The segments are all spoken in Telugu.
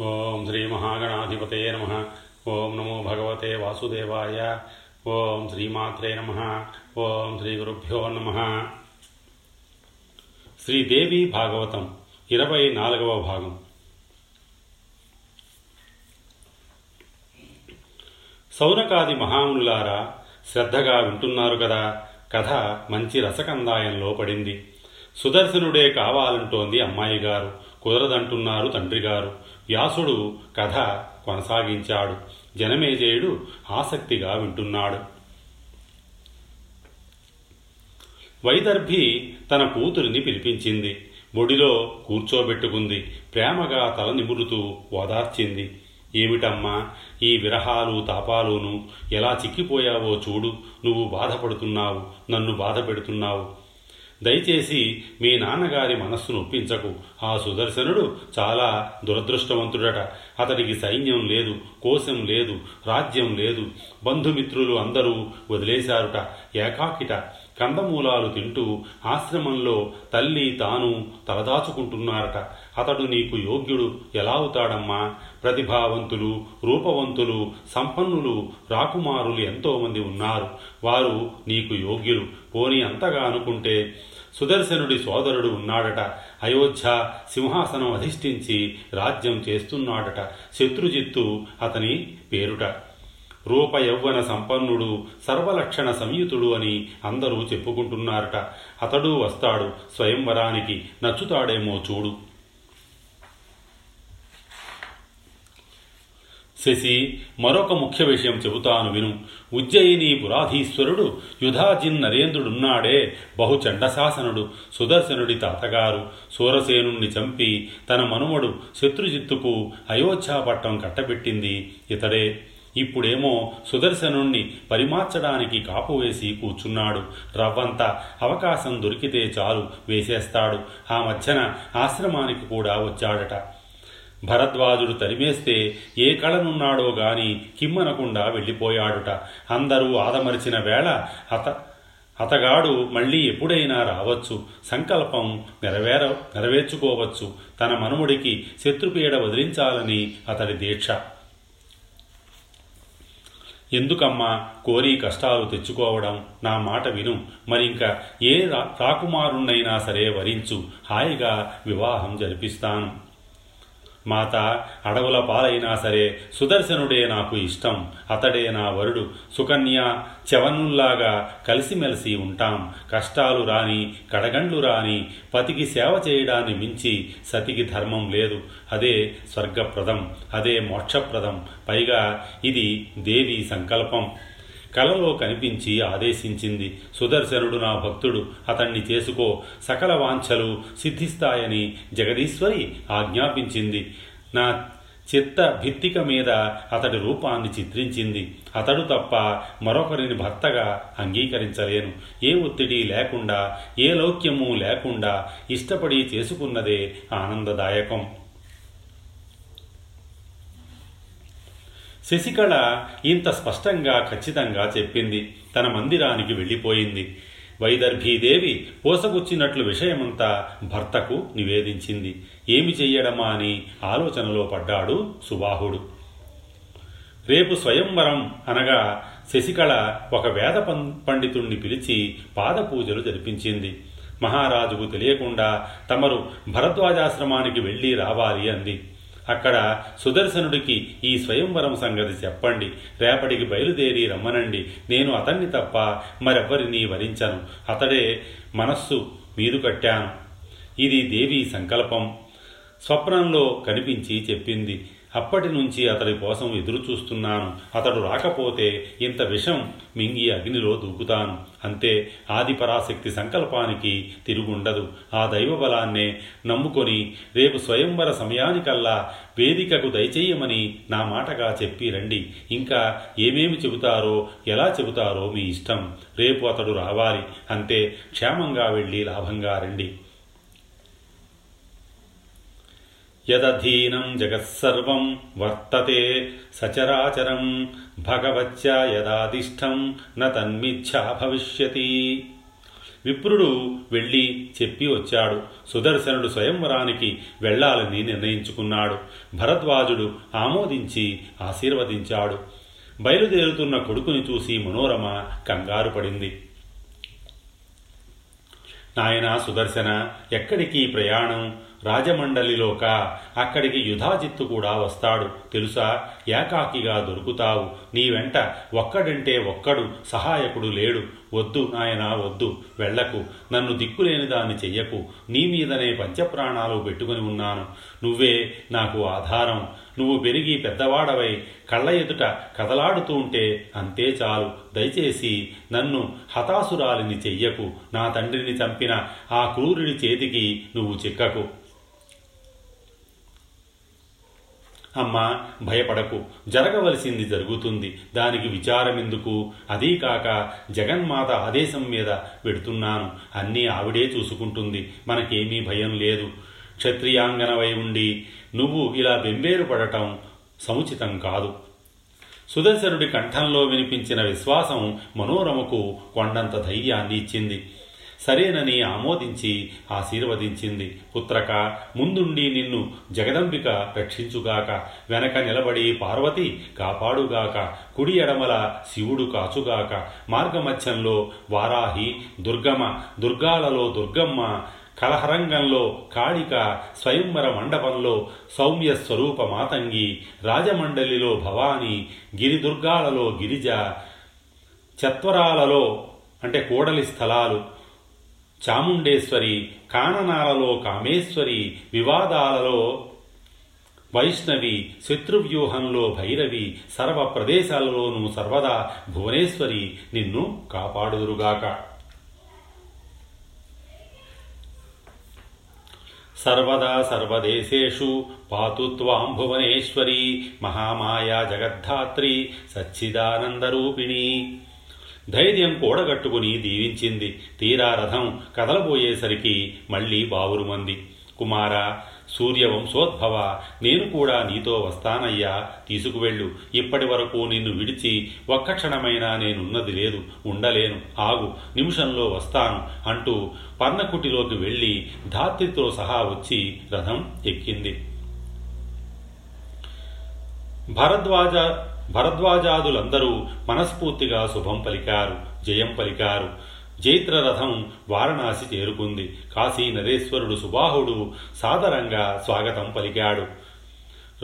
ఓం శ్రీ మహాగణాధిపతే నమ. ఓం నమో భగవతే వాసుదేవాయ. ఓం శ్రీమాత్రే నమ. ఓం శ్రీ గురుభ్యో నమ. శ్రీదేవి భాగవతం ఇరవై నాలుగవ భాగం. సౌనకాది మహామునులారా శ్రద్ధగా వింటున్నారు కదా? కథ మంచి రసకందాయంలో పడింది. సుదర్శనుడే కావాలంటోంది అమ్మాయి గారు కుదరదంటున్నారు తండ్రి గారు వ్యాసుడు కథ కొనసాగించాడు. జనమేజయుడు ఆసక్తిగా వింటున్నాడు. వైదర్భి తన కూతురిని పిలిపించింది. ముడిలో కూర్చోబెట్టుకుంది. ప్రేమగా తల నిమురుతూ ఓదార్చింది. ఏమిటమ్మా ఈ విరహాలు తాపాలును ఎలా చిక్కిపోయావో చూడు. నువ్వు బాధపడుతున్నావు. నన్ను బాధ పెడుతున్నావు దయచేసి మీ నాన్నగారి మనస్సును ఒప్పించకు. ఆ సుదర్శనుడు చాలా దురదృష్టవంతుడట. అతడికి సైన్యం లేదు కోశం లేదు రాజ్యం లేదు. బంధుమిత్రులు అందరూ వదిలేశారుట. ఏకాకిట. కందమూలాలు తింటూ ఆశ్రమంలో తల్లి తాను తలదాచుకుంటున్నారట. అతడు నీకు యోగ్యుడు ఎలా అవుతాడమ్మా ప్రతిభావంతులు రూపవంతులు సంపన్నులు రాకుమారులు ఎంతోమంది ఉన్నారు. వారు నీకు యోగ్యులు. పోని అంతగా అనుకుంటే సుదర్శనుడి సోదరుడు ఉన్నాడట. అయోధ్య సింహాసనం అధిష్ఠించి రాజ్యం చేస్తున్నాడట. శత్రుజిత్తు అతని పేరుట. రూప యౌవన సంపన్నుడు సర్వలక్షణ సంయుతుడు అని అందరూ చెప్పుకుంటున్నారట. అతడు వస్తాడు స్వయంవరానికి. నచ్చుతాడేమో చూడు. శశి మరొక ముఖ్య విషయం చెబుతాను విను. ఉజ్జయిని పురాధీశ్వరుడు యుధాజిన్ నరేంద్రుడున్నాడే బహుచండశాసనుడు సుదర్శనుడి తాతగారు. సూరసేనుణ్ణి చంపి తన మనుమడు శత్రుజిత్తుకు అయోధ్యాపట్టం కట్టబెట్టింది ఇతడే. ఇప్పుడేమో సుదర్శనుణ్ణి పరిమార్చడానికి కాపు వేసి కూర్చున్నాడు. రవ్వంత అవకాశం దొరికితే చాలు వేసేస్తాడు. ఆ మధ్యన ఆశ్రమానికి కూడా వచ్చాడట. భరద్వాజుడు తరిమేస్తే ఏ కళనున్నాడో గాని కిమ్మనకుండా వెళ్ళిపోయాడుట. అందరూ ఆదమరిచిన వేళ అత అతగాడు మళ్ళీ ఎప్పుడైనా రావచ్చు. సంకల్పం నెరవేర నెరవేర్చుకోవచ్చు. తన మనుముడికి శత్రుపీడ వదిలించాలని అతడి దీక్ష. ఎందుకమ్మా కోరి కష్టాలు తెచ్చుకోవడం? నా మాట విను. మరింక ఏ రాకుమారుణ్ణైనా సరే వరించు. హాయిగా వివాహం జరిపిస్తాను. మాత అడవుల పాలైనా సరే సుదర్శనుడే నాకు ఇష్టం. అతడే నా వరుడు. సుకన్య చవనుల్లాగా కలిసిమెలిసి ఉంటాం. కష్టాలు రాని కడగండ్లు రాని పతికి సేవ చేయడాన్ని మించి సతికి ధర్మం లేదు. అదే స్వర్గప్రదం అదే మోక్షప్రదం. పైగా ఇది దేవి సంకల్పం. కలలో కనిపించి ఆదేశించింది సుదర్శనుడు నా భక్తుడు అతన్ని చేసుకో సకల వాంఛలు సిద్ధిస్తాయని జగదీశ్వరి ఆజ్ఞాపించింది. నా చిత్త భిత్తిక మీద అతడి రూపాన్ని చిత్రించింది. అతడు తప్ప మరొకరిని భర్తగా అంగీకరించలేను. ఏ ఒత్తిడి లేకుండా ఏ లౌక్యము లేకుండా ఇష్టపడి చేసుకున్నదే ఆనందదాయకం. శశికళ ఇంత స్పష్టంగా ఖచ్చితంగా చెప్పింది. తన మందిరానికి వెళ్ళిపోయింది. వైదర్భీదేవి పోసగుచ్చినట్లు విషయమంతా భర్తకు నివేదించింది. ఏమి చెయ్యడమా అని ఆలోచనలో పడ్డాడు సుబాహుడు. రేపు స్వయంవరం అనగా శశికళ ఒక వేద పండితుణ్ణి పిలిచి పాదపూజలు జరిపించింది. మహారాజుకు తెలియకుండా తమరు భరద్వాజాశ్రమానికి వెళ్ళి రావాలి అంది. అక్కడ సుదర్శనుడికి ఈ స్వయంవరం సంగతి చెప్పండి. రేపటికి బయలుదేరి రమ్మనండి. నేను అతన్ని తప్ప మరెవ్వరిని వరించను. అతడే మనస్సు మీరు కట్టాను. ఇది దేవి సంకల్పం. స్వప్నంలో కనిపించి చెప్పింది. అప్పటి నుంచి అతడి కోసం ఎదురు చూస్తున్నాను. అతడు రాకపోతే ఇంత విషం మింగి అగ్నిలో దూకుతాను. అంతే ఆదిపరాశక్తి సంకల్పానికి తిరుగుండదు. ఆ దైవ బలాన్నే నమ్ముకొని రేపు స్వయంవర సమయానికల్లా వేదికకు దయచేయమని నా మాటగా చెప్పి రండి. ఇంకా ఏమేమి చెబుతారో ఎలా చెబుతారో మీ ఇష్టం. రేపు అతడు రావాలి. అంతే క్షేమంగా వెళ్ళి లాభంగా రండి. యదధీనం జగత్సర్వం వర్తతే సచరాచరం. భగవచ్చ యదాదిష్టం న తన్మిథ్యా భవిష్యతి. విప్రుడు వెళ్ళి చెప్పి వచ్చాడు. సుదర్శనుడు స్వయంవరానికి వెళ్ళాలని నిర్ణయించుకున్నాడు. భరద్వాజుడు ఆమోదించి ఆశీర్వదించాడు. బయలుదేరుతున్న కొడుకుని చూసి మనోరమ కంగారు పడింది. నాయన సుదర్శన ఎక్కడికి ప్రయాణం? రాజమండలిలోక. అక్కడికి యుధాజిత్తు కూడా వస్తాడు. తెలుసా? ఏకాకిగా దొరుకుతావు. నీ వెంట ఒక్కడంటే ఒక్కడు సహాయకుడు లేడు. వద్దు నాయనా వద్దు. వెళ్ళకు నన్ను దిక్కులేని దాన్ని చెయ్యకు. నీ మీదనే పంచప్రాణాలు పెట్టుకుని ఉన్నాను. నువ్వే నాకు ఆధారం. నువ్వు పెరిగి పెద్దవాడవై కళ్ళ ఎదుట కదలాడుతూ ఉంటే అంతే చాలు. దయచేసి నన్ను హతాసురాలిని చెయ్యకు. నా తండ్రిని చంపిన ఆ క్రూరుడి చేతికి నువ్వు చిక్కకు. అమ్మా భయపడకు. జరగవలసింది జరుగుతుంది. దానికి విచారమెందుకు? అదీ కాక జగన్మాత ఆదేశం మీద పెడుతున్నాను అన్నీ ఆవిడే చూసుకుంటుంది. మనకేమీ భయం లేదు. క్షత్రియాంగనవై ఉండి నువ్వు ఇలా బెంబేరు పడటం సముచితం కాదు. సుదర్శనుడి కంఠంలో వినిపించిన విశ్వాసం మనోరమకు కొండంత ధైర్యాన్ని ఇచ్చింది. సరేనని ఆమోదించి ఆశీర్వదించింది. పుత్రక ముందుండి నిన్ను జగదంబిక రక్షించుగాక. వెనక నిలబడి పార్వతి కాపాడుగాక. కుడి ఎడమల శివుడు కాచుగాక. మార్గమధ్యంలో వారాహి దుర్గమ దుర్గాలలో దుర్గమ్మ కలహరంగంలో కాళిక స్వయంవర మండపంలో సౌమ్య స్వరూప మాతంగి రాజమండలిలో భవాని గిరిదుర్గాలలో గిరిజ చత్వరాలలో అంటే కూడలి స్థలాలు చాముండేశ్వరి కాననాలలో కామేశ్వరి వివాదాలలో వైష్ణవి శత్రువ్యూహంలో భైరవి సర్వ ప్రదేశాలలోనూ సర్వదా భువనేశ్వరి నిన్ను కాపాడుదురుగాక. సర్వదా సర్వదేశేషు పాతు త్వాం భువనేశ్వరి మహామాయా జగద్ధాత్రి సచ్చిదానందరూపిణి. ధైర్యం కూడగట్టుకుని దీవించింది. తీరా రథం కదలబోయేసరికి మళ్ళీ బావురుమంది. కుమార సూర్యవంశోద్భవ నేను కూడా నీతో వస్తానయ్యా తీసుకువెళ్ళు. ఇప్పటి వరకు నిన్ను విడిచి ఒక్క క్షణమైనా నేనున్నది లేదు. ఉండలేను. ఆగు నిమిషంలో వస్తాను అంటూ పర్ణకుటిలోకి వెళ్ళి ధాత్రితో సహా వచ్చి రథం ఎక్కింది. భరద్వాజ భరద్వాజాదులందరూ మనస్ఫూర్తిగా శుభం పలికారు జయం పలికారు. జైత్రరథం వారణాసి చేరుకుంది. కాశీ నరేశ్వరుడు సుబాహుడు సాదరంగా స్వాగతం పలికాడు.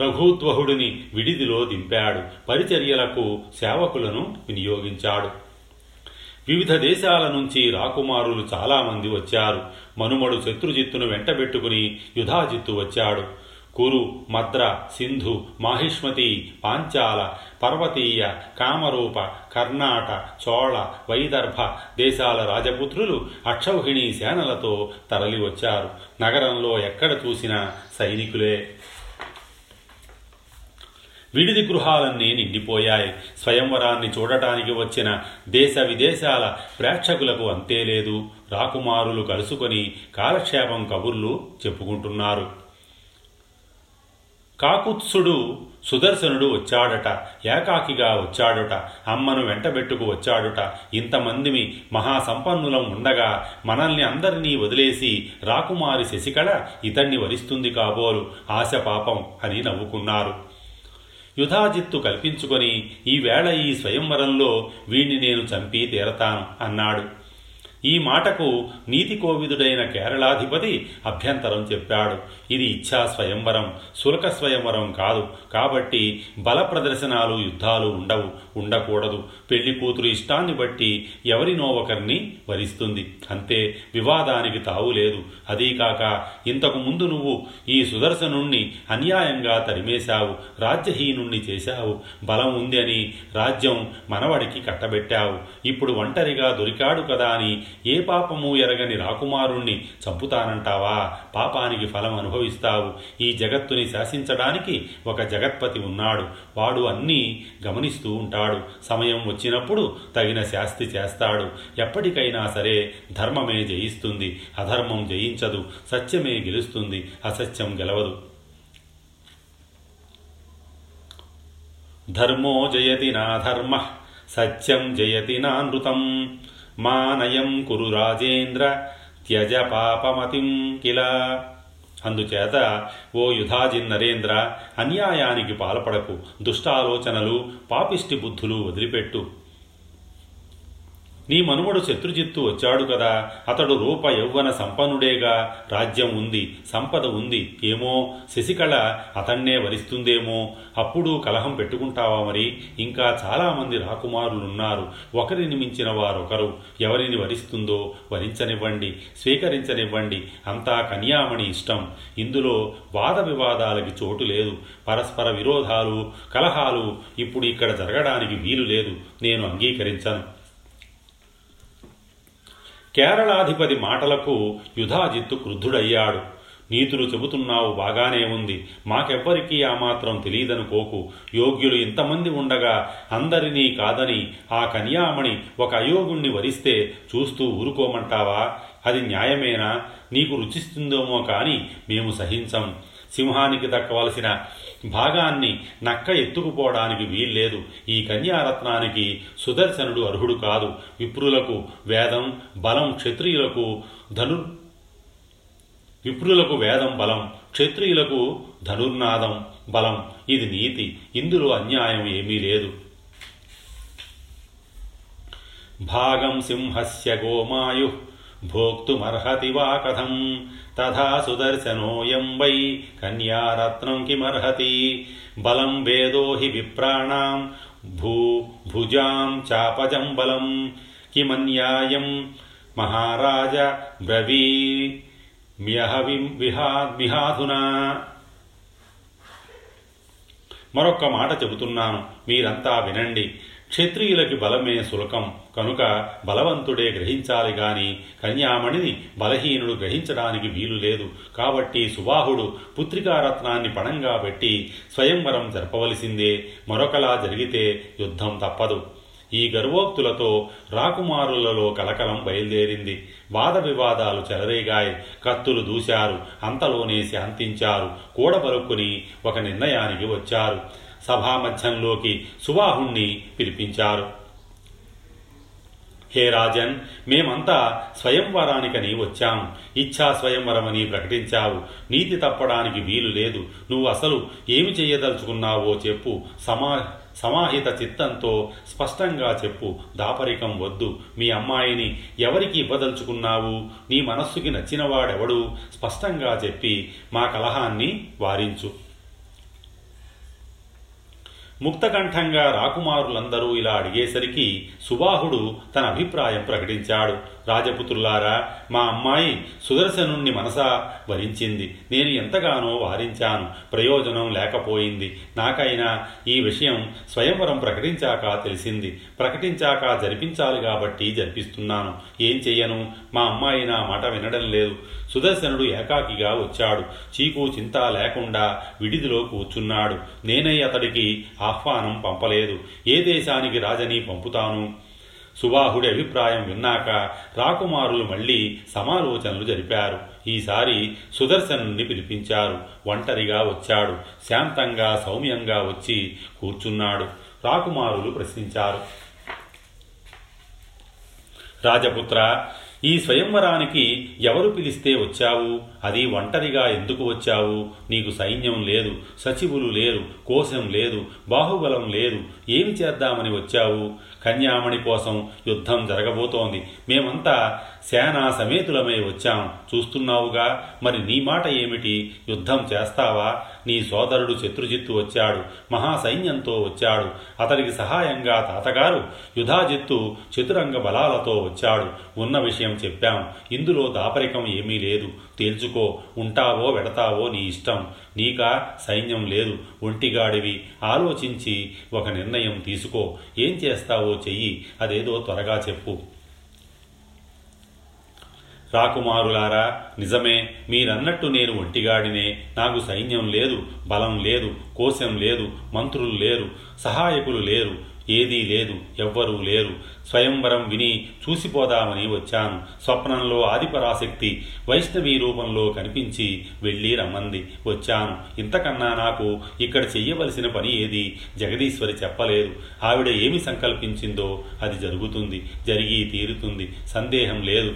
రఘుద్వహుడిని విడిదిలో దింపాడు. పరిచర్యలకు సేవకులను వినియోగించాడు. వివిధ దేశాల నుంచి రాకుమారులు చాలామంది వచ్చారు. మనుమడు శత్రుజిత్తును వెంటబెట్టుకుని యుధాజిత్తు వచ్చాడు. కురు మద్ర సింధు మాహిష్మతి పాంచాల పర్వతీయ కామరూప కర్ణాట చోళ వైదర్భ దేశాల రాజపుత్రులు అక్షౌహిణి సేనలతో తరలివచ్చారు. నగరంలో ఎక్కడ చూసినా సైనికులే. విడిది గృహాలన్నీ నిండిపోయాయి. స్వయంవరాన్ని చూడటానికి వచ్చిన దేశ విదేశాల ప్రేక్షకులకు అంతే లేదు. రాకుమారులు కలుసుకొని కాలక్షేపం కబుర్లు చెప్పుకుంటున్నారు. కాకుత్సుడు సుదర్శనుడు వచ్చాడట ఏకాకిగా వచ్చాడుట అమ్మను వెంటబెట్టుకు వచ్చాడుట. ఇంతమందిమి మహాసంపన్నులం ఉండగా మనల్ని అందరినీ వదిలేసి రాకుమారి శశికళ ఇతన్ని వరిస్తుంది కాబోలు. ఆశ పాపం అని నవ్వుకున్నారు. యుధాజిత్తు కల్పించుకొని ఈవేళ ఈ స్వయంవరంలో వీణ్ణి నేను చంపి తీరతాను అన్నాడు. ఈ మాటకు నీతి కోవిదుడైన కేరళాధిపతి అభ్యంతరం చెప్పాడు. ఇది ఇచ్ఛా స్వయంవరం శుల్క స్వయంవరం కాదు. కాబట్టి బల ప్రదర్శనాలు యుద్ధాలు ఉండవు ఉండకూడదు. పెళ్ళి కూతురు ఇష్టాన్ని బట్టి ఎవరినో ఒకరిని వరిస్తుంది. అంతే వివాదానికి తావు లేదు. అదీకాక ఇంతకు ముందు నువ్వు ఈ సుదర్శనుణ్ణి అన్యాయంగా తరిమేశావు రాజ్యహీనుణ్ణి చేశావు. బలం ఉంది అని రాజ్యం మనవడికి కట్టబెట్టావు. ఇప్పుడు ఒంటరిగా దొరికాడు కదా అని ఏ పాపము ఎరగని రాకుమారుణ్ణి చంపుతానంటావా? పాపానికి ఫలం అనుభవిస్తావు. ఈ జగత్తుని శాసించడానికి ఒక జగత్పతి ఉన్నాడు. వాడు అన్నీ గమనిస్తూ ఉంటాడు. సమయం వచ్చినప్పుడు తగిన శాస్తి చేస్తాడు. ఎప్పటికైనా సరే ధర్మమే జయిస్తుంది. అధర్మం జయించదు. సత్యమే గెలుస్తుంది. అసత్యం గెలవదు. ధర్మో జయతి నా ధర్మ సత్యం జయతి నా నృతం. మానయం కురు రాజేంద్ర. త్యజ పాపమతిం కిల. అందుచేత ఓ యుధాజిన్ నరేంద్ర అన్యాయానికి పాల్పడకు దుష్టాలోచనలు పాపిష్టి బుద్ధులు వదిలిపెట్టు. నీ మనుమడు శత్రుజిత్తు వచ్చాడు కదా అతడు రూప యౌవన సంపన్నుడేగా రాజ్యం ఉంది సంపద ఉంది ఏమో? శశికళ అతన్నే వరిస్తుందేమో? అప్పుడు కలహం పెట్టుకుంటావా మరి? ఇంకా చాలామంది రాకుమారులున్నారు. ఒకరిని మించిన వారొకరు. ఎవరిని వరిస్తుందో వరించనివ్వండి స్వీకరించనివ్వండి. అంతా కన్యామణి ఇష్టం. ఇందులో వాద వివాదాలకి చోటు లేదు. పరస్పర విరోధాలు కలహాలు ఇప్పుడు ఇక్కడ జరగడానికి వీలు లేదు. నేను అంగీకరించను. కేరళాధిపతి మాటలకు యుధాజిత్తు క్రుద్ధుడయ్యాడు. నీతులు చెబుతున్నావు బాగానే ఉంది. మాకెవ్వరికీ ఆ మాత్రం తెలియదనుకోకు. యోగ్యులు ఇంతమంది ఉండగా అందరినీ కాదని ఆ కన్యామణి ఒక అయోగుణ్ణి వరిస్తే చూస్తూ ఊరుకోమంటావా? అది న్యాయమేనా? నీకు రుచిస్తుందేమో కానీ మేము సహించం. సింహానికి దక్కవలసిన భాగాన్ని నక్క ఎత్తుకుపోవడానికి వీల్లేదు. ఈ కన్యారత్నానికి సుదర్శనుడు అర్హుడు కాదు. విప్రులకు వేదం బలం క్షత్రియులకు ధను విప్రులకు వేదం బలం క్షత్రియులకు ధనుర్నాదం బలం. ఇది నీతి. ఇందులో అన్యాయం ఏమీ లేదు. భాగం సింహస్య గోమాయు. భోక్తుమర్హతి వా కథం. తథా సుదర్శనోయం వై కన్యారత్నం కిమర్హతి. బలం వేదో హి విప్రాణాం భూ భుజాం చాపజం బలం కిమన్యాయం మహారాజ బ్రవీ మ్యహ విహా విహాధునా. మరొక్క మాట చెబుతున్నాను మీరంతా వినండి. క్షత్రియులకి బలమే సులకం. కనుక బలవంతుడే గ్రహించాలి గాని కన్యామణిని బలహీనుడు గ్రహించడానికి వీలు లేదు. కాబట్టి సుబాహుడు పుత్రికారత్నాన్ని పణంగా పెట్టి స్వయంవరం జరపవలసిందే. మరొకలా జరిగితే యుద్ధం తప్పదు. ఈ గర్వోక్తులతో రాకుమారులలో కలకలం బయలుదేరింది. వాద వివాదాలు చెలరేగాయి. కత్తులు దూశారు. అంతలోనే శాంతించారు. కూడబలుక్కుని ఒక నిర్ణయానికి వచ్చారు. సభామధ్యంలోకి సుబాహుణ్ణి పిలిపించారు. హే రాజన్ మేమంతా స్వయంవరానికని వచ్చాం ఇచ్ఛా స్వయంవరమని ప్రకటించావు. నీతి తప్పడానికి వీలు లేదు. నువ్వు అసలు ఏమి చేయదలుచుకున్నావో చెప్పు. సమా సమాహిత చిత్తంతో స్పష్టంగా చెప్పు. దాపరికం వద్దు. మీ అమ్మాయిని ఎవరికి ఇవ్వదలుచుకున్నావు? నీ మనస్సుకి నచ్చినవాడెవడు? స్పష్టంగా చెప్పి మా కలహాన్ని వారించు. ముక్తకంఠంగా రాకుమారులందరూ ఇలా అడిగేసరికి సుబాహుడు తన అభిప్రాయం ప్రకటించాడు. రాజపుత్రులారా మా అమ్మాయి సుదర్శనుణ్ణి మనసా వరించింది. నేను ఎంతగానో వారించాను. ప్రయోజనం లేకపోయింది. నాకైనా ఈ విషయం స్వయంవరం ప్రకటించాక తెలిసింది. ప్రకటించాక జరిపించాలి కాబట్టి జరిపిస్తున్నాను. ఏం చెయ్యను? మా అమ్మాయి నా మాట వినడం లేదు. సుదర్శనుడు ఏకాకిగా వచ్చాడు. చీకు చింత లేకుండా విడిదిలో కూర్చున్నాడు. నేనై అతడికి ఆహ్వానం పంపలేదు. ఏ దేశానికి రాజని పంపుతాను? సుబాహుడి అభిప్రాయం విన్నాక రాకుమారులు మళ్ళీ సమాలోచనలు జరిపారు. ఈసారి సుదర్శనుణ్ణి పిలిపించారు. ఒంటరిగా వచ్చాడు. శాంతంగా సౌమ్యంగా వచ్చి కూర్చున్నాడు. రాకుమారులు ప్రశ్నించారు. రాజపుత్ర ఈ స్వయంవరానికి ఎవరు పిలిస్తే వచ్చావు? అది ఒంటరిగా ఎందుకు వచ్చావు? నీకు సైన్యం లేదు సచివులు లేరు కోశం లేదు బాహుబలం లేదు. ఏమి చేద్దామని వచ్చావు? కన్యామణి కోసం యుద్ధం జరగబోతోంది. మేమంతా సేనా సమేతులమై వచ్చాం. చూస్తున్నావుగా? మరి నీ మాట ఏమిటి? యుద్ధం చేస్తావా? నీ సోదరుడు శత్రుజిత్తు వచ్చాడు మహాసైన్యంతో వచ్చాడు అతడికి సహాయంగా తాతగారు యుధాజిత్తు చతురంగ బలాలతో వచ్చాడు. ఉన్న విషయం చెప్పాం. ఇందులో దాపరికం ఏమీ లేదు. తేల్చుకో ఉంటావో వెడతావో నీ ఇష్టం. నీకా సైన్యం లేదు. ఒంటిగాడివి. ఆలోచించి ఒక నిర్ణయం తీసుకో. ఏం చేస్తావో చెయ్యి. అదేదో త్వరగా చెప్పు. రాకుమారులారా నిజమే మీరన్నట్టు నేను ఒంటిగాడినే. నాకు సైన్యం లేదు బలం లేదు కోశం లేదు మంత్రులు లేరు సహాయకులు లేరు ఏదీ లేదు ఎవ్వరూ లేరు. స్వయంవరం విని చూసిపోదామని వచ్చాను. స్వప్నంలో ఆదిపరాశక్తి వైష్ణవి రూపంలో కనిపించి వెళ్ళి రమ్మంది. వచ్చాను. ఇంతకన్నా నాకు ఇక్కడ చెయ్యవలసిన పని ఏది? జగదీశ్వరి చెప్పలేదు. ఆవిడ ఏమి సంకల్పించిందో అది జరుగుతుంది జరిగి తీరుతుంది. సందేహం లేదు.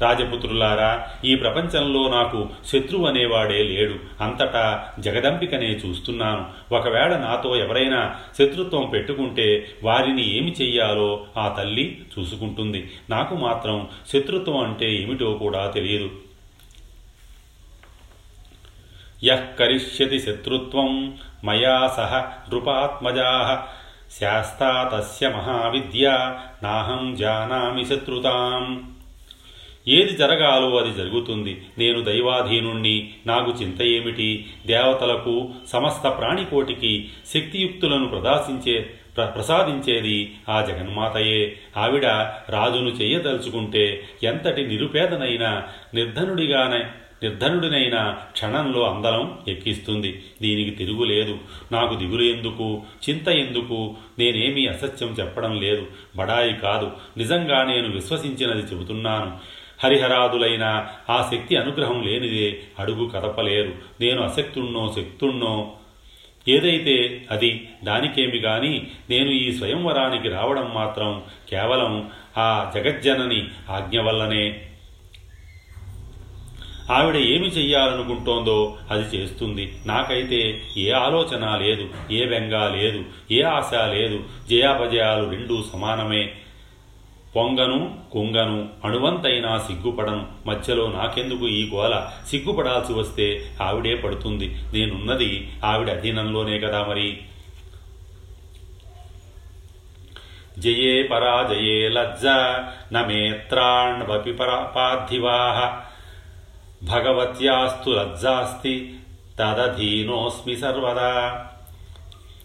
రాజపుత్రులారా ఈ ప్రపంచంలో నాకు శత్రువు అనేవాడే లేడు. అంతటా జగదంబికనే చూస్తున్నాను. ఒకవేళ నాతో ఎవరైనా శత్రుత్వం పెట్టుకుంటే వారిని ఏమి చెయ్యాలో ఆ తల్లి చూసుకుంటుంది. నాకు మాత్రం శత్రుత్వం అంటే ఏమిటో కూడా తెలియదు. యః కరిష్యతి శత్రుత్వం మయా సహ నృపాత్మజా శాస్తా తస్య మహావిద్య. నాహం జానామి శత్రుతాం. ఏది జరగాలో అది జరుగుతుంది. నేను దైవాధీనుణ్ణి. నాకు చింత ఏమిటి? దేవతలకు సమస్త ప్రాణికోటికి శక్తియుక్తులను ప్రదర్శించే ప్ర ప్రసాదించేది ఆ జగన్మాతయే. ఆవిడ రాజును చెయ్యదలుచుకుంటే ఎంతటి నిరుపేదనైనా నిర్ధనుడిగానే నిర్ధనుడినైనా క్షణంలో అందలం ఎక్కిస్తుంది. దీనికి తిరుగులేదు నాకు దిగులు ఎందుకు? చింత ఎందుకు? నేనేమీ అసత్యం చెప్పడం లేదు. బడాయి కాదు. నిజంగా నేను విశ్వసించినది చెబుతున్నాను. హరిహరాదులైన ఆ శక్తి అనుగ్రహం లేనిదే అడుగు కదపలేరు. నేను అశక్తున్నో శక్తుణ్ణో. ఏదైతే అది దానికేమి గాని నేను ఈ స్వయంవరానికి రావడం మాత్రం కేవలం ఆ జగజ్జనని ఆజ్ఞ వల్లనే. ఆవిడ ఏమి చెయ్యాలనుకుంటోందో అది చేస్తుంది. నాకైతే ఏ ఆలోచన లేదు ఏ బెంగ లేదు ఏ ఆశ లేదు. జయాపజయాలు రెండూ సమానమే. పొంగను కుంగను అణువంతైనా సిగ్గుపడను మధ్యలో నాకెందుకు ఈ గోల? సిగ్గుపడాల్సి వస్తే ఆవిడే పడుతుంది. నేనున్నది ఆవిడ అధీనంలోనే కదా మరి. జయే పరాజయే లజ్జ నమేత్రాణ్వపి పార్థివాహ భగవత్యాస్తు లజ్జాస్తి తదధీనోస్మి సర్వదా.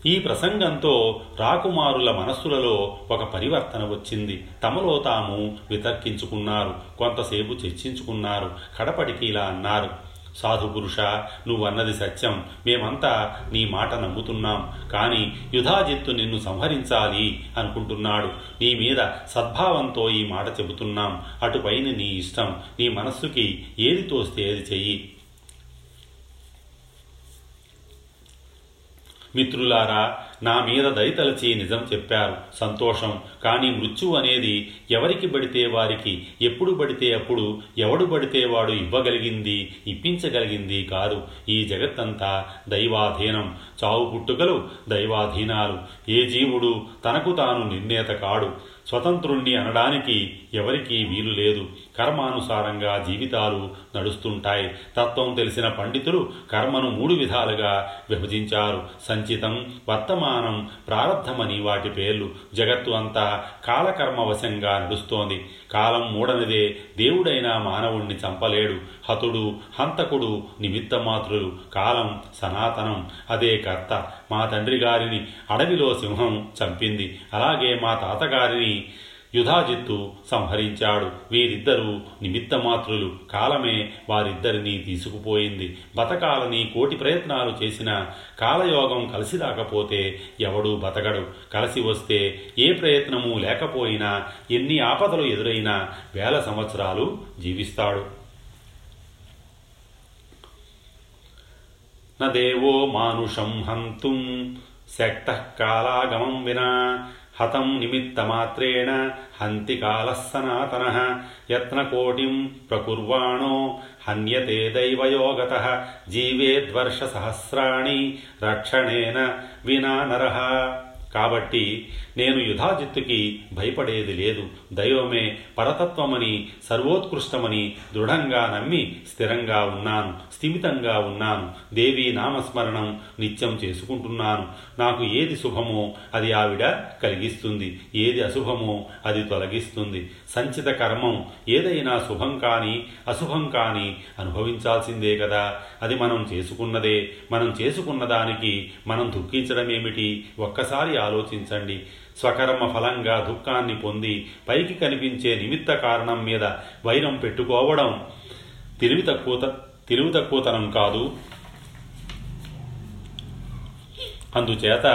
ఈ ప్రసంగంతో రాకుమారుల మనస్సులలో ఒక పరివర్తన వచ్చింది. తమలో తాము వితర్కించుకున్నారు. కొంతసేపు చర్చించుకున్నారు. కడపటికి ఇలా అన్నారు సాధుపురుష నువ్వన్నది సత్యం. మేమంతా నీ మాట నమ్ముతున్నాం. కానీ యుధాజిత్తు నిన్ను సంహరించాలి అనుకుంటున్నాడు. నీ మీద సద్భావంతో ఈ మాట చెబుతున్నాం. అటుపైన నీ ఇష్టం. నీ మనస్సుకి ఏది తోస్తే అది చెయ్యి. మిత్రులారా నా మీద దయతలచి నిజం చెప్పారు. సంతోషం. కానీ మృత్యువు అనేది ఎవరికి పడితే వారికి ఎప్పుడు పడితే అప్పుడు ఎవడు పడితే వాడు ఇవ్వగలిగింది ఇప్పించగలిగింది కాదు. ఈ జగత్తంతా దైవాధీనం. చావు పుట్టుకలు దైవాధీనాలు. ఏ జీవుడు తనకు తాను నిర్ణేత కాడు. స్వతంత్రుణ్ణి అనడానికి ఎవరికీ వీలు లేదు. కర్మానుసారంగా జీవితాలు నడుస్తుంటాయి. తత్వం తెలిసిన పండితులు కర్మను మూడు విధాలుగా విభజించారు. సంచితం వర్తమానం ప్రారంధమని వాటి పేర్లు. జగత్తు అంతా కాలకర్మ వశంగా నడుస్తోంది. కాలం మూడనిదే దేవుడైన మానవుణ్ణి చంపలేడు. హతుడు హంతకుడు నిమిత్తమాత్రులు కాలం సనాతనం. అదే కర్త. మా తండ్రి గారిని అడవిలో సింహం చంపింది. అలాగే మా తాతగారిని యుధాజిత్తు సంహరించాడు. వీరిద్దరూ నిమిత్తమాత్రులు. కాలమే వారిద్దరినీ తీసుకుపోయింది. బతకాలని కోటి ప్రయత్నాలు చేసిన కాలయోగం కలిసి రాకపోతే ఎవడూ బతకడు. కలిసి వస్తే ఏ ప్రయత్నము లేకపోయినా ఎన్ని ఆపదలు ఎదురైనా వేల సంవత్సరాలు జీవిస్తాడు. నదేవో మానుషం హంతుం శక్త కాలాగమం వినా హతం నిమిత్తమాత్రేణ హంతి కాలः సనాతనः యత్నకోటిం ప్రకుర్వాణో హన్యతే దైవయోగతः జీవేద్వర్షసహస్రాణి రక్షణేన వినా నరః కాబట్టి నేను యుధాజిత్తుకి భయపడేది లేదు. దైవమే పరతత్వమని సర్వోత్కృష్టమని దృఢంగా నమ్మి స్థిరంగా ఉన్నాను స్థిమితంగా ఉన్నాను. దేవీ నామస్మరణం నిత్యం చేసుకుంటున్నాను. నాకు ఏది శుభమో అది ఆవిడ కలిగిస్తుంది. ఏది అశుభమో అది తొలగిస్తుంది. సంచిత కర్మం ఏదైనా శుభం కానీ అశుభం కానీ అనుభవించాల్సిందే కదా. అది మనం చేసుకున్నదే. మనం చేసుకున్న దానికి మనం దుఃఖించడం ఏమిటి ఒక్కసారి ఆలోచించండి. స్వకర్మ ఫలంగా దుఃఖాన్ని పొంది పైకి కనిపించే నిమిత్త కారణం మీద వైరం పెట్టుకోవడం తెలివి తక్కువ తెలివి తక్కువతనం కాదు. అందుచేత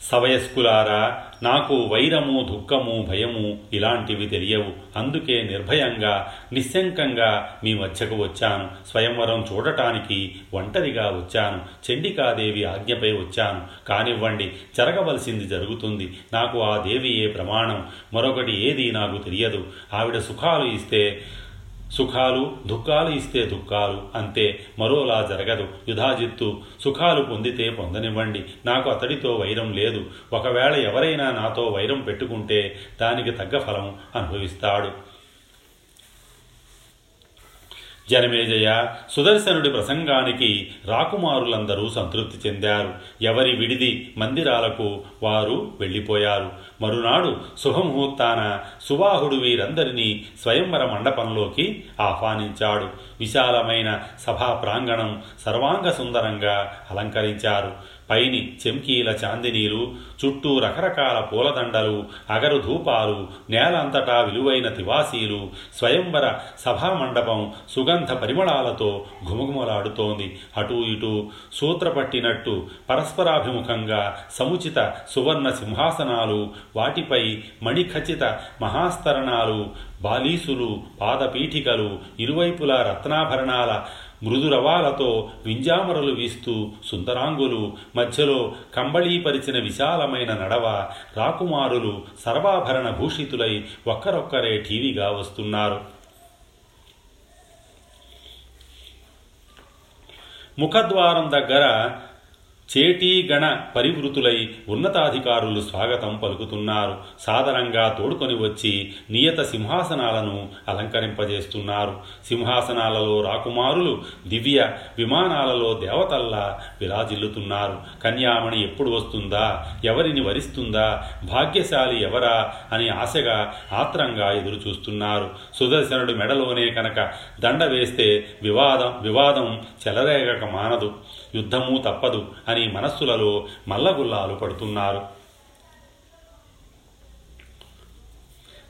సవయస్కులారా నాకు వైరము దుఃఖము భయము ఇలాంటివి తెలియవు. అందుకే నిర్భయంగా నిశ్శంకంగా మీ మధ్యకు వచ్చాను. స్వయంవరం చూడటానికి ఒంటరిగా వచ్చాను. చండికాదేవి ఆజ్ఞపై వచ్చాను. కానివ్వండి జరగవలసింది జరుగుతుంది. నాకు ఆ దేవియే ప్రమాణం. మరొకటి ఏది నాకు తెలియదు. ఆవిడ సుఖాలు ఇస్తే సుఖాలు దుఃఖాలు ఇస్తే దుఃఖాలు అంతే మరోలా జరగదు. యుధాజిత్తు సుఖాలు పొందితే పొందనివ్వండి. నాకు అతడితో వైరం లేదు. ఒకవేళ ఎవరైనా నాతో వైరం పెట్టుకుంటే దానికి తగ్గ ఫలం అనుభవిస్తాడు. జనమేజయ సుదర్శనుడి ప్రసంగానికి రాకుమారులందరూ సంతృప్తి చెందారు. ఎవరి విడిది మందిరాలకు వారు వెళ్ళిపోయారు. మరునాడు శుభముహూర్తాన సుబాహుడు వీరందరినీ స్వయంవర మండపంలోకి ఆహ్వానించాడు. విశాలమైన సభా ప్రాంగణం సర్వాంగ సుందరంగా అలంకరించారు. పైని చెంకీల చాందినీలు చుట్టూ రకరకాల పూలదండలు అగరు ధూపాలు నేలంతటా విలువైన తివాసీలు స్వయంవర సభామండపం సుగంధ పరిమళాలతో ఘుమఘుమలాడుతోంది. అటూ ఇటూ సూత్రపట్టినట్టు పరస్పరాభిముఖంగా సముచిత సువర్ణ సింహాసనాలు వాటిపై మణిఖచిత మహాస్తరణాలు బాలీసులు పాదపీఠికలు ఇరువైపులా రత్నాభరణాల మృదురవాలతో వింజామరలు వీస్తూ సుందరాంగులు మధ్యలో కంబళీపరిచిన విశాలమైన నడవ రాకుమారులు సర్వాభరణ భూషితులై ఒక్కరొక్కరే టీవీగా వస్తున్నారు. ముఖద్వారం దగ్గర చేటీగణ పరివృతులై ఉన్నతాధికారులు స్వాగతం పలుకుతున్నారు. సాదరంగా తోడుకొని వచ్చి నియత సింహాసనాలను అలంకరింపజేస్తున్నారు. సింహాసనాలలో రాకుమారులు దివ్య విమానాలలో దేవతల్లా విరాజిల్లుతున్నారు. కన్యామణి ఎప్పుడు వస్తుందా? ఎవరిని వరిస్తుందా? భాగ్యశాలి ఎవరా? అని ఆశగా ఆత్రంగా ఎదురుచూస్తున్నారు. సుదర్శనుడు మెడలోనే కనుక దండ వేస్తే వివాదం వివాదం చెలరేగక మానదు. యుద్ధము తప్పదు అని మనస్సులలో మల్లగుల్లాలు పడుతున్నారు.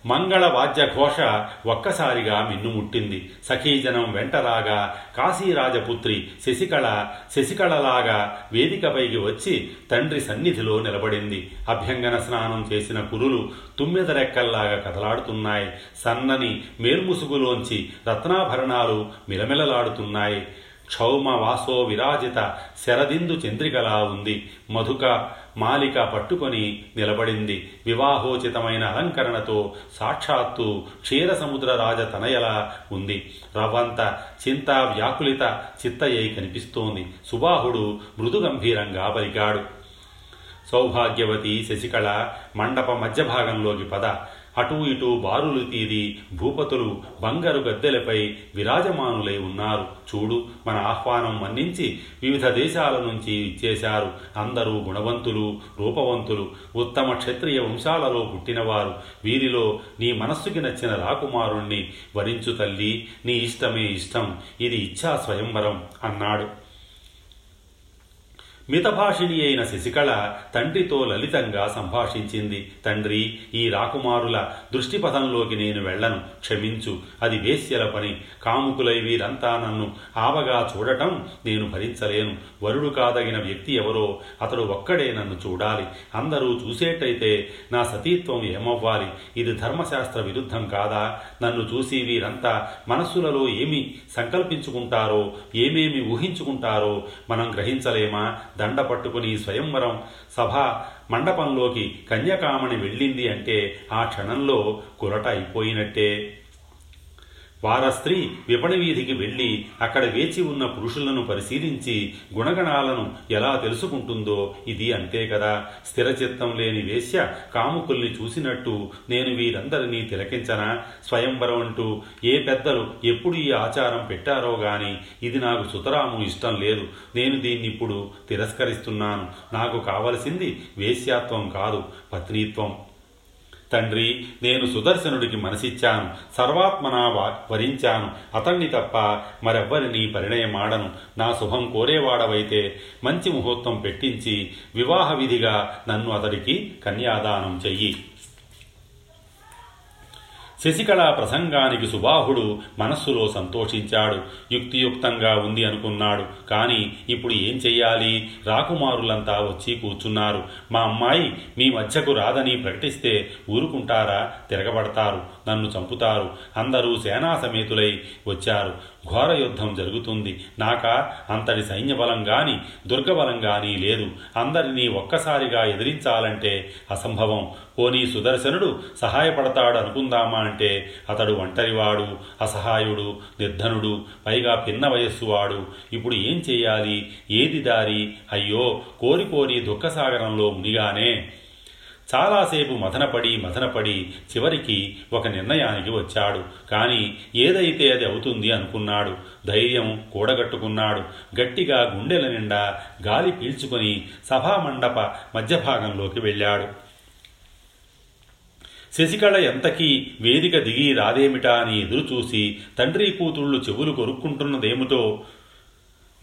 మంగళ వాద్య ఘోష ఒక్కసారిగా మిన్నుముట్టింది సఖీజనం వెంటరాగా కాశీరాజపుత్రి శశికళ శశికళలాగా వేదికపైకి వచ్చి తండ్రి సన్నిధిలో నిలబడింది. అభ్యంగన స్నానం చేసిన కురులు తుమ్మెదరెక్కల్లాగా కదలాడుతున్నాయి. సన్నని మేల్ముసుగులోంచి రత్నాభరణాలు మిలమిలలాడుతున్నాయి. క్షౌమ వాసో విరాజిత శరదిందు చంద్రికలా ఉంది. మధుక మాలిక పట్టుకొని నిలబడింది. వివాహోచితమైన అలంకరణతో సాక్షాత్తు క్షీరసముద్ర రాజ తనయలా ఉంది. రవంత చింత వ్యాకులిత చిత్తయ్యై కనిపిస్తోంది. సుబాహుడు మృదుగంభీరంగా పలికాడు. సౌభాగ్యవతి శశికళ మండప మధ్యభాగంలోకి పద. అటూ ఇటూ బారులు తీరి భూపతులు బంగారు గద్దెలపై విరాజమానులై ఉన్నారు. చూడు మన ఆహ్వానం మన్నించి వివిధ దేశాల నుంచి ఇచ్చేశారు అందరూ గుణవంతులు రూపవంతులు ఉత్తమ క్షత్రియ వంశాలలో పుట్టినవారు. వీరిలో నీ మనస్సుకి నచ్చిన రాకుమారుణ్ణి వరించు తల్లి నీ ఇష్టమే ఇష్టం ఇది ఇచ్ఛా స్వయంవరం అన్నాడు. మితభాషిణి అయిన శశికళ తండ్రితో లలితంగా సంభాషించింది. తండ్రి ఈ రాకుమారుల దృష్టిపథంలోకి నేను వెళ్ళను క్షమించు. అది వేశ్యల పని. కాముకులై వీరంతా నన్ను ఆవగా చూడటం నేను భరించలేను. వరుడు కాదగిన వ్యక్తి ఎవరో అతడు ఒక్కడే నన్ను చూడాలి. అందరూ చూసేటైతే నా సతీత్వం ఏమవ్వాలి? ఇది ధర్మశాస్త్ర విరుద్ధం కాదా? నన్ను చూసి వీరంతా మనస్సులలో ఏమి సంకల్పించుకుంటారో ఏమేమి ఊహించుకుంటారో మనం గ్రహించలేమా? దండ పట్టుకుని స్వయంవరం సభ మండపంలోకి కన్యకామణి వెళ్ళింది అంటే ఆ క్షణంలో కురట అయిపోయినట్టే. వార స్త్రీ విపణి వీధికి వెళ్ళి అక్కడ వేచి ఉన్న పురుషులను పరిశీలించి గుణగణాలను ఎలా తెలుసుకుంటుందో ఇది అంతే కదా. స్థిరచిత్తం లేని వేశ్య కాముకుల్ని చూసినట్టు నేను వీరందరినీ తిలకించనా? స్వయంవరం అంటూ ఏ పెద్దలు ఎప్పుడు ఈ ఆచారం పెట్టారో గాని ఇది నాకు సుతరాము ఇష్టం లేదు. నేను దీన్ని ఇప్పుడు తిరస్కరిస్తున్నాను. నాకు కావలసింది వేశ్యాత్వం కాదు పత్నీత్వం. తండ్రి నేను సుదర్శనుడికి మనసిచ్చాను. సర్వాత్మనా వరించాను. అతన్ని తప్ప మరెవ్వరిని పరిణయమాడను. నా శుభం కోరేవాడవైతే మంచి ముహూర్తం పెట్టించి వివాహ విధిగా నన్ను అతడికి కన్యాదానం చెయ్యి. శశికళ ప్రసంగానికి సుబాహుడు మనస్సులో సంతోషించాడు. యుక్తియుక్తంగా ఉంది అనుకున్నాడు. కానీ ఇప్పుడు ఏం చెయ్యాలి? రాకుమారులంతా వచ్చి కూర్చున్నారు. మా అమ్మాయి మీ మధ్యకు రాదని ప్రకటిస్తే ఊరుకుంటారా? తిరగబడతారు. నన్ను చంపుతారు. అందరూ సేనా సమేతులై వచ్చారు. ఘోర యుద్ధం జరుగుతుంది. నాక అంతటి సైన్యబలం గాని దుర్గబలం గాని లేదు. అందరినీ ఒక్కసారిగా ఎదిరించాలంటే అసంభవం. పోనీ సుదర్శనుడు సహాయపడతాడు అనుకుందామా అంటే అతడు ఒంటరివాడు అసహాయుడు నిర్ధనుడు పైగా పిన్న వయస్సువాడు. ఇప్పుడు ఏం చేయాలి? ఏది దారి? అయ్యో కోరి కోరి దుఃఖసాగరంలో మునిగానే. చాలాసేపు మథనపడి మథనపడి చివరికి ఒక నిర్ణయానికి వచ్చాడు. కానీ ఏదైతే అది అవుతుంది అనుకున్నాడు. ధైర్యం కూడగట్టుకున్నాడు. గట్టిగా గుండెల నిండా గాలి పీల్చుకొని సభామండప మధ్యభాగంలోకి వెళ్ళాడు. శశికళ ఎంతకీ వేదిక దిగి రాదేమిటా అని ఎదురుచూసి తండ్రి కూతుళ్ళు చెవులు కొరుక్కుంటున్నదేమిటో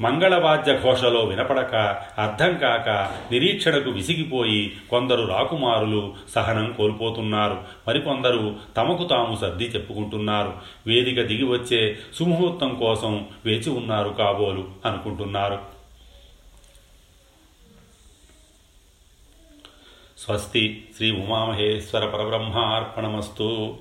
మంగళవాద్య ఘోషలో వినపడక అర్థం కాక నిరీక్షణకు విసిగిపోయి కొందరు రాకుమారులు సహనం కోల్పోతున్నారు. మరికొందరు తమకు తాము సర్ది చెప్పుకుంటున్నారు. వేదిక దిగి వచ్చే సుముహూర్తం కోసం వేచి ఉన్నారు కాబోలు అనుకుంటున్నారు. స్వస్తి శ్రీ ఉమామహేశ్వర పరబ్రహ్మార్పణమస్తు.